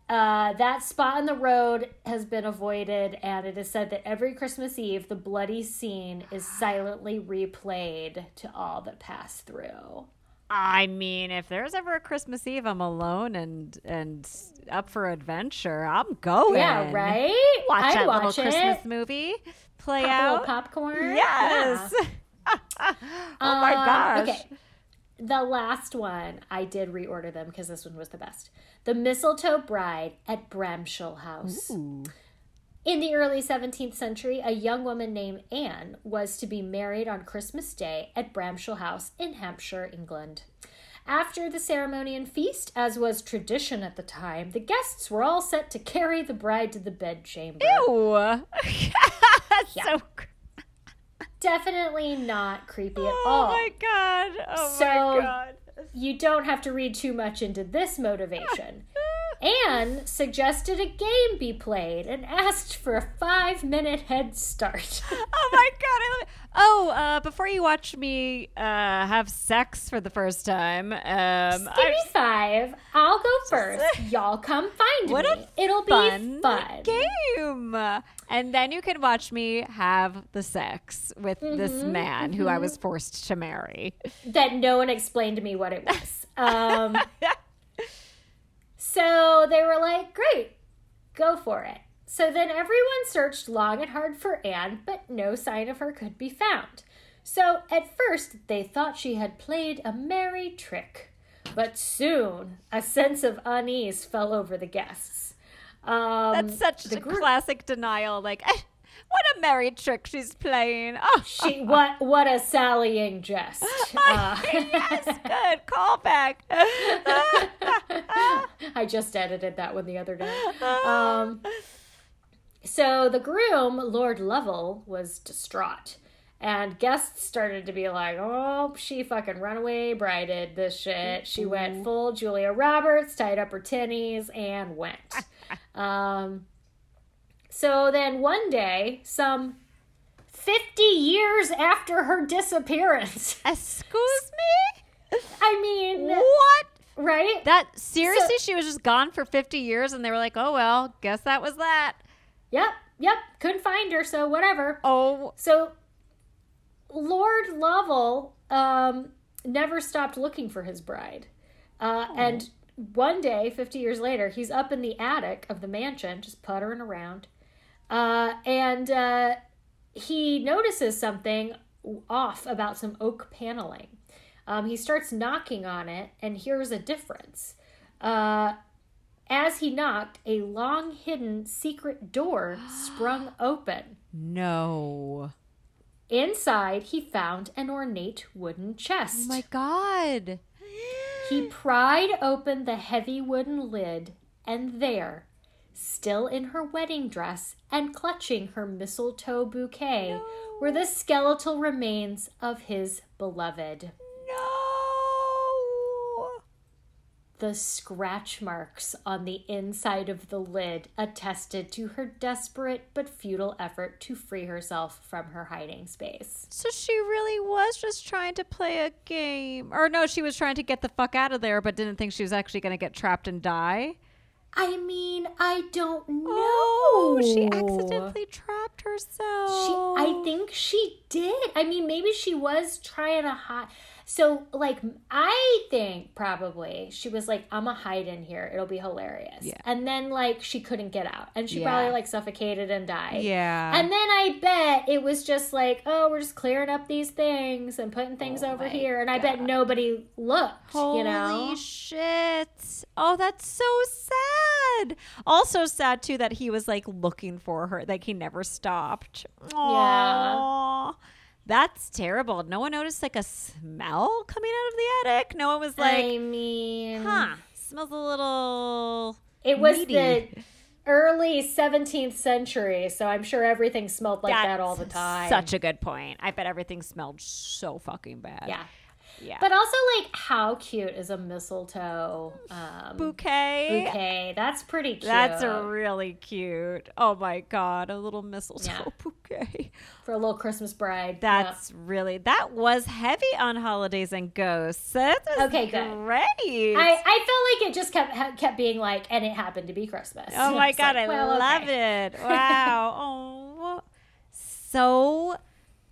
Uh, that spot in the road has been avoided, and it is said that every Christmas Eve, the bloody scene is silently replayed to all that pass through. I mean, if there's ever a Christmas Eve, I'm alone and and up for adventure. I'm going. Yeah, right? Watch I'd that little watch Christmas movie play Pop a out. popcorn. Yes. Yeah. [LAUGHS] oh my Um, gosh. Okay. The last one, I did reorder them because this one was the best. The Mistletoe Bride at Bramshill House. Ooh. In the early 17th century, a young woman named Anne was to be married on Christmas Day at Bramshill House in Hampshire, England. After the ceremony and feast, as was tradition at the time, the guests were all set to carry the bride to the bedchamber. Ew. [LAUGHS] That's Yeah. so. Definitely not creepy at oh all. Oh my god. Oh So- my god. You don't have to read too much into this motivation. [LAUGHS] Anne suggested a game be played and asked for a five minute head start. [LAUGHS] Oh my god, I love it. Oh, uh, before you watch me uh, have sex for the first time, um, Give me I- five. I'll go first. [LAUGHS] Y'all come find what me. It'll fun be fun. game. And then you can watch me have the sex with this Mm-hmm, man who I was forced to marry. That no one explained to me what it was. [LAUGHS] Um, so they were like, great, go for it. So then everyone searched long and hard for Anne, but no sign of her could be found. So at first they thought she had played a merry trick. But soon, a sense of unease fell over the guests. Um, That's such a group- classic denial. Like, eh, what a merry trick she's playing. Oh, She what what a sallying jest. [LAUGHS] Uh, yes, [LAUGHS] good callback. [LAUGHS] I just edited that one the other day. Um, so the groom, Lord Lovell, was distraught. And guests started to be like, oh, she fucking runaway brided this shit. She went full Julia Roberts, tied up her tinnies, and went. um, so then one day, some 50 years after her disappearance, [LAUGHS] Excuse me? I mean, What? right? That seriously, she was just gone for 50 years and they were like, oh, well, guess that was that. Yep, yep. Couldn't find her, so whatever. Oh, So Lord Lovell um, never stopped looking for his bride. Uh, And one day, 50 years later, he's up in the attic of the mansion, just puttering around. Uh, and uh, he notices something off about some oak paneling. Um, he starts knocking on it and hears a difference. Uh, as he knocked, a long hidden secret door [GASPS] sprung open. no. Inside, he found an ornate wooden chest. Oh my God. He pried open the heavy wooden lid, and there, still in her wedding dress and clutching her mistletoe bouquet, were the skeletal remains of his beloved. No. The scratch marks on the inside of the lid attested to her desperate but futile effort to free herself from her hiding space. So she really was just trying to play a game. Or no, she was trying to get the fuck out of there, but didn't think she was actually going to get trapped and die. I mean, I don't know. Oh, she accidentally trapped herself. She, I think she did. I mean, maybe she was trying to hide. So, like, I think probably she was like, "I'm gonna hide in here. It'll be hilarious." Yeah. And then, like, she couldn't get out, and she Yeah. probably like suffocated and died. Yeah. And then I bet it was just like, "Oh, we're just clearing up these things and putting things Oh over here," and I bet nobody looked. Holy you know. shit. Oh, that's so sad. Also sad too that he was like looking for her, like he never stopped. Aww. That's terrible. No one noticed like a smell coming out of the attic. No one was like, I mean, huh, smells a little. It was meaty. the early 17th century, so I'm sure everything smelled like that all the time. Such a good point. I bet everything smelled so fucking bad. yeah. Yeah. But also, like, how cute is a mistletoe um, bouquet. bouquet? That's pretty cute. That's really cute. Oh my god, a little mistletoe Yeah. [LAUGHS] bouquet. for a little Christmas bride. Yeah. That's really that was heavy on holidays and ghosts. That was Okay, good. great. I, I felt like it just kept ha- kept being like, and it happened to be Christmas. oh [LAUGHS] my god, like, I well, love okay. it. [LAUGHS] Wow. oh, so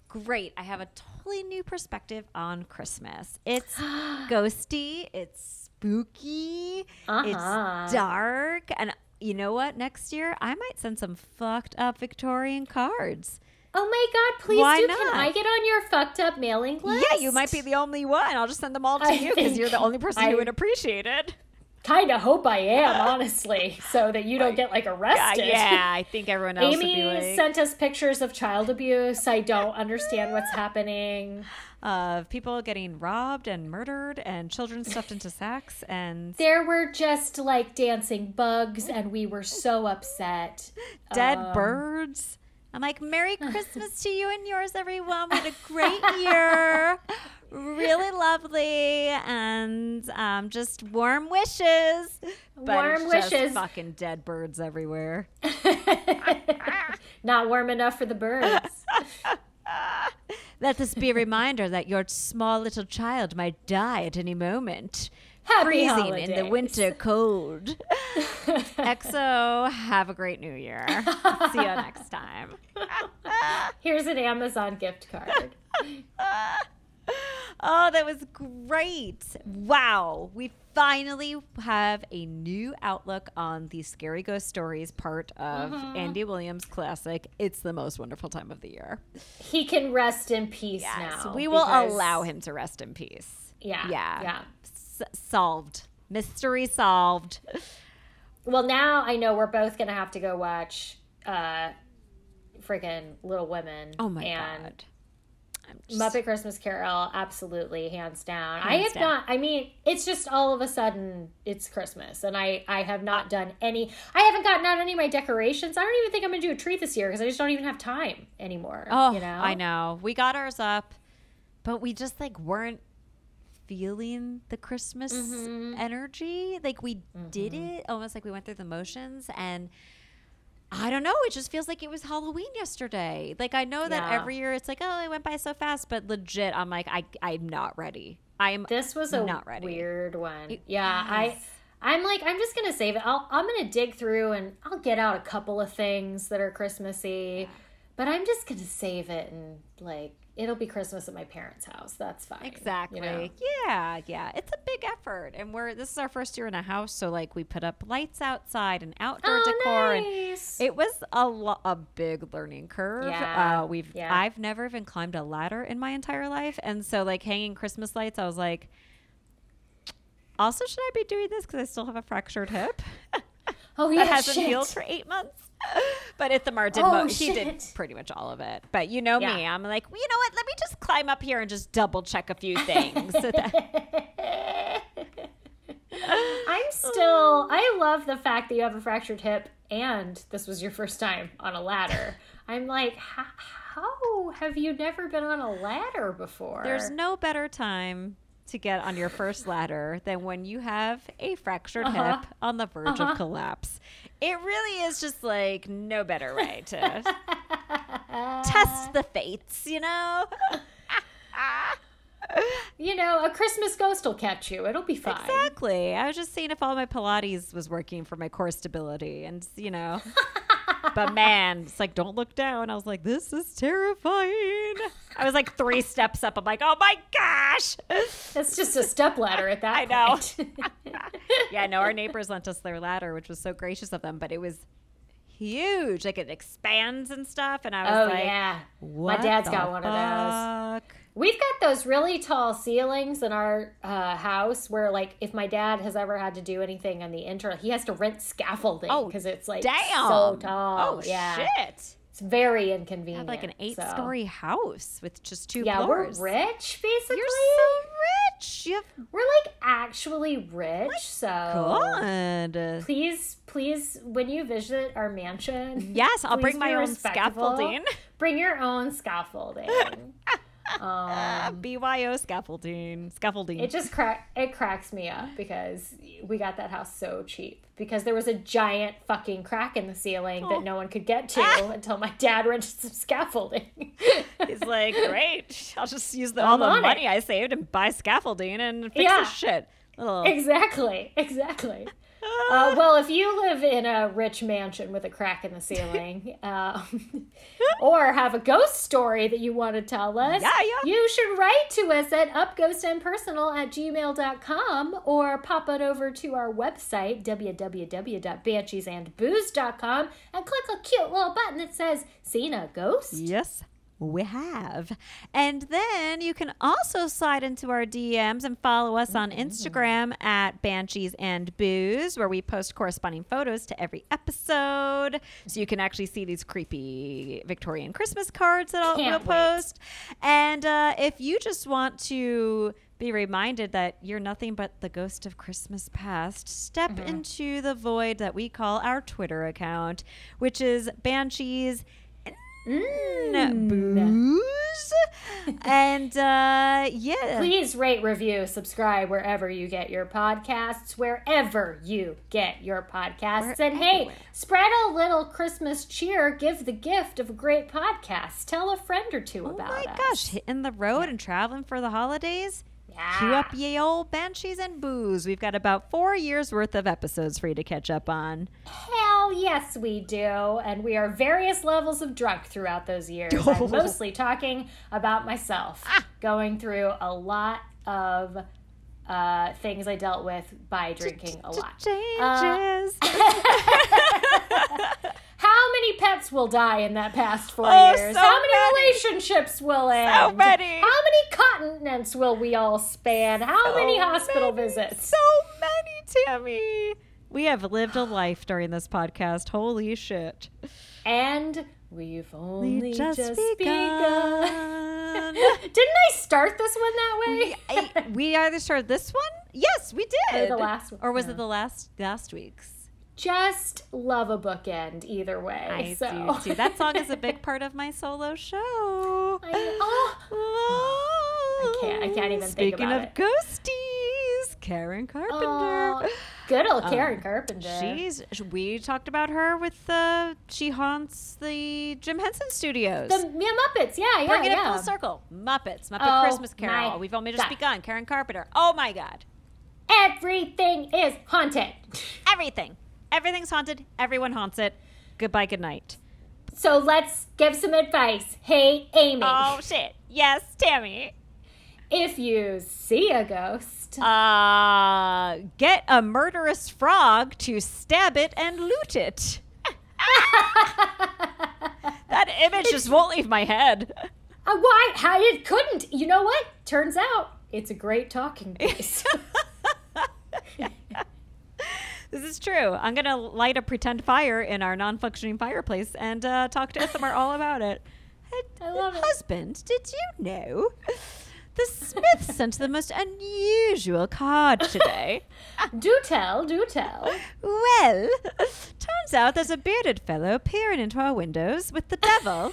great. I have a totally new perspective on Christmas. It's [GASPS] ghosty. It's spooky. Uh-huh. It's dark. And you know what? Next year, I might send some fucked up Victorian cards. Oh my god, please Why do. not? Can I get on your fucked up mailing list? Yeah, you might be the only one. I'll just send them all to I you because you're the only person I- who would appreciate it. Kind of hope I am, honestly, so that you don't get like arrested. yeah, I think everyone else Amy like, sent us pictures of child abuse. I don't understand what's happening. of people getting robbed and murdered and children stuffed into sacks and There were just like dancing bugs, and we were so upset. dead Um, birds. I'm like, Merry [LAUGHS] Christmas to you and yours, everyone. We had a great [LAUGHS] year. really lovely. And um, just warm wishes. But Warm wishes. fucking dead birds everywhere. [LAUGHS] Not warm enough for the birds. Let this be a reminder that your small little child might die at any moment. Happy freezing in the winter cold. [LAUGHS] EXO, have a great new year. See you next time. [LAUGHS] Here's an Amazon gift card. [LAUGHS] Oh, that was great. Wow. We finally have a new outlook on the Scary Ghost Stories part of Mm-hmm. Andy Williams' classic. It's the most wonderful time of the year. He can rest in peace Yes, now. we will allow him to rest in peace. Yeah. Yeah. Yeah. Solved. Mystery solved. Well, now I know we're both gonna have to go watch uh freaking Little Women. Oh my and god. Just- Muppet Christmas Carol, absolutely, hands down. I have down. not. I mean, it's just all of a sudden it's Christmas, and I I have not done any. I haven't gotten out any of my decorations. I don't even think I'm gonna do a tree this year because I just don't even have time anymore. Oh, you know. I know. We got ours up, but we just like weren't feeling the Christmas Mm-hmm. energy. Like we did it almost like we went through the motions and I don't know. It just feels like it was Halloween yesterday. Like I know that Yeah. every year it's like, oh, it went by so fast, but legit, I'm like, I, I'm not ready. I'm This was a Not ready. weird one. It yeah, I. was. I'm like, I'm just gonna save it. I'll, I'm gonna dig through and I'll get out a couple of things that are Christmassy, but I'm just gonna save it and like it'll be Christmas at my parents' house. That's fine. Exactly. You know? Yeah, yeah. It's a big effort, and we're this is our first year in a house, so like we put up lights outside and outdoor Oh, decor, and it was a lo- a big learning curve. Yeah, Uh, we've yeah. I've never even climbed a ladder in my entire life, and so like hanging Christmas lights, I was like. Also, should I be doing this because I still have a fractured hip oh [LAUGHS] yeah, that hasn't shit. healed for eight months? [LAUGHS] But Ithamar did. Oh, mo- he did pretty much all of it. But you know me, I'm like, well, you know what? Let me just climb up here and just double check a few things. so [LAUGHS] that- [LAUGHS] I'm still. I love the fact that you have a fractured hip and this was your first time on a ladder. I'm like, how, how have you never been on a ladder before? There's no better time to get on your first ladder than when you have a fractured Uh-huh. hip on the verge Uh-huh. of collapse. It really is just like no better way to [LAUGHS] test the fates, you know? [LAUGHS] You know, a Christmas ghost will catch you. It'll be fine. Exactly. I was just seeing if all my Pilates was working for my core stability, and you know. [LAUGHS] but man, it's like don't look down. I was like, this is terrifying. I was like three steps up. I'm like, oh my gosh. It's just a step ladder at that point. [LAUGHS] I know. [LAUGHS] yeah, no, our neighbors lent us their ladder, which was so gracious of them, but it was huge. Like it expands and stuff. And I was oh like, yeah, what my dad's got one of those. We've got those really tall ceilings in our uh, house where, like, if my dad has ever had to do anything on the internal, he has to rent scaffolding Oh, because it's like Damn. so tall. Oh, yeah, shit. it's very inconvenient. have like an eight so- story house with just two Yeah, floors. we're rich, basically. You're so rich. You have We're like actually rich. so good. please, please, when you visit our mansion, Yes, I'll bring my own scaffolding. Bring your own scaffolding. [LAUGHS] um, [LAUGHS] BYO scaffolding. Scaffolding. It just crack it cracks me up because we got that house so cheap because there was a giant fucking crack in the ceiling Oh. that no one could get to Ah. until my dad rented some scaffolding. [LAUGHS] He's like, great. I'll just use the, all the on it. money I saved and buy scaffolding and fix Yeah. this shit. Little. exactly, exactly. Uh, [LAUGHS] well, if you live in a rich mansion with a crack in the ceiling, [LAUGHS] um, or have a ghost story that you want to tell us, Yeah, yeah. you should write to us at upghostandpersonal at gmail.com or pop it over to our website, www.bansheesandbooze.com, and click a cute little button that says, Seen a Ghost? Yes, we have. And then you can also slide into our DMs and follow us on Instagram at Banshees and Booze, where we post corresponding photos to every episode. So you can actually see these creepy Victorian Christmas cards that I'll, we'll post. And uh, if you just want to be reminded that you're nothing but the ghost of Christmas past, step Mm-hmm. into the void that we call our Twitter account, which is Banshees Mm. booze [LAUGHS] and uh yeah Please rate, review, subscribe wherever you get your podcasts, wherever you get your podcasts. We're and hey, spread a little Christmas cheer. Give the gift of a great podcast. Tell a friend or two oh about it. Oh my us. gosh hitting the road and traveling for the holidays Yeah. cue up ye old banshees and booze we've got about four years worth of episodes for you to catch up on Hell yes, we do. And we are various levels of drunk throughout those years. I'm [LAUGHS] mostly talking about myself, Ah. going through a lot of uh, things I dealt with by drinking a lot. changes [LAUGHS] [LAUGHS] How many pets will die in that past four Oh, years? so How many, many. relationships will end? many. How many continents will we all span? How many hospital many, visits? So many, Tammy. We have lived a life during this podcast. Holy shit. And we've only We just, just begun. begun. [LAUGHS] Didn't I start this one that way? I- we either started this one. Yes, we did. Or the last one, Or was yeah. it the last last week's? Just love a bookend either way. I so. do too. That song is a big [LAUGHS] part of my solo show. I, oh, I can't- I can't even think Speaking about of it. ghosties, Karen Carpenter. oh, good old Karen Um, Carpenter. She's we talked about her with the she haunts the Jim Henson Studios. the yeah, Muppets. Yeah, yeah, yeah. it full circle. Muppets, Muppet Oh, Christmas Carol. We've only just God. begun. Karen Carpenter. Oh my God. Everything is haunted. Everything. Everything's haunted. Everyone haunts it. Goodbye. Good night. So let's give some advice. Hey, Amy, Oh shit. Yes, Tammy. if you see a ghost, Uh, get a murderous frog to stab it and loot it. [LAUGHS] that image just won't leave my head. Uh, why? How it couldn't? You know what? Turns out it's a great talking [LAUGHS] piece. [LAUGHS] This is true. I'm gonna light a pretend fire in our non-functioning fireplace and uh, talk to Ithamar [LAUGHS] all about it. I love it. Husband, did you know the Smiths [LAUGHS] sent the most unusual card today? [LAUGHS] do tell, do tell. Well, turns out there's a bearded fellow peering into our windows with the devil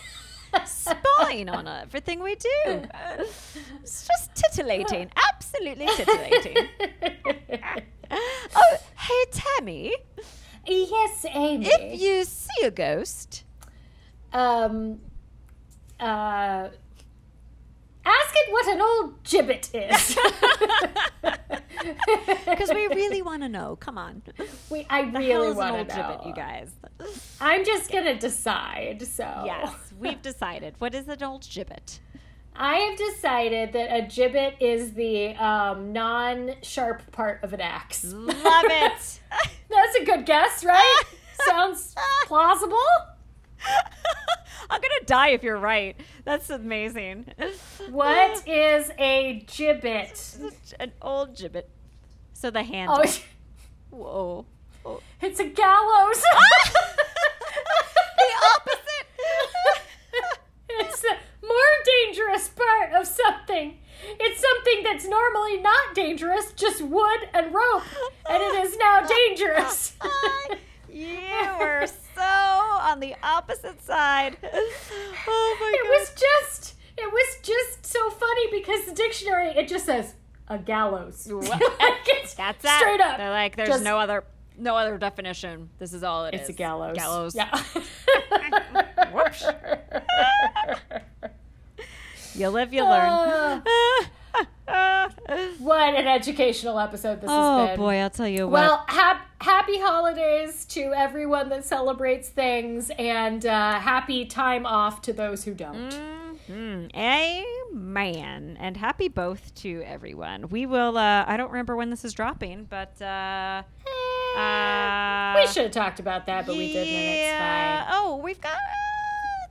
spying on everything we do. It's just titillating, absolutely titillating. [LAUGHS] Oh, hey Tammy, yes, Amy. if you see a ghost, um, uh, ask it what an old gibbet is. [LAUGHS] because we really want to know. Come on, we, I the really want to know. gibbet, you guys? I'm just gonna decide. So Yes, we've decided. What is an old gibbet? I have decided that a gibbet is the um, non-sharp part of an axe. Love it. [LAUGHS] [LAUGHS] That's a good guess, right? [LAUGHS] Sounds plausible. I'm gonna die if you're right. That's amazing. What is a gibbet? An old gibbet. So the handle. Oh, Whoa. Oh. it's a gallows. The opposite. it's the more dangerous part of something. It's something that's normally not dangerous, just wood and rope, and it is now dangerous. [LAUGHS] you were so on the opposite side. Oh my god. it god. was just it was just so funny because the dictionary it just says a gallows. [LAUGHS] Like, it's That's that. straight up. They're like, there's Just- no other no other definition. This is all it is. It's a gallows. Gallows. Yeah. [LAUGHS] Whoops. You live, you learn. [LAUGHS] what an educational episode this has been. oh boy, I'll tell you what. Well, hap- happy holidays to everyone that celebrates things, and uh, happy time off to those who don't. Mhm. Amen. And happy both to everyone. We will, uh, I don't remember when this is dropping, but, uh, uh, we should have talked about that, but we didn't, it's yeah. fine. Oh, we've got,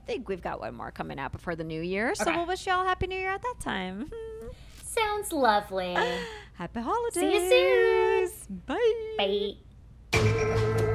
think we've got one more coming out before the new year. So Okay. we'll wish y'all happy new year at that time. [LAUGHS] Sounds lovely. [GASPS] Happy holidays. See you soon. Bye. Bye.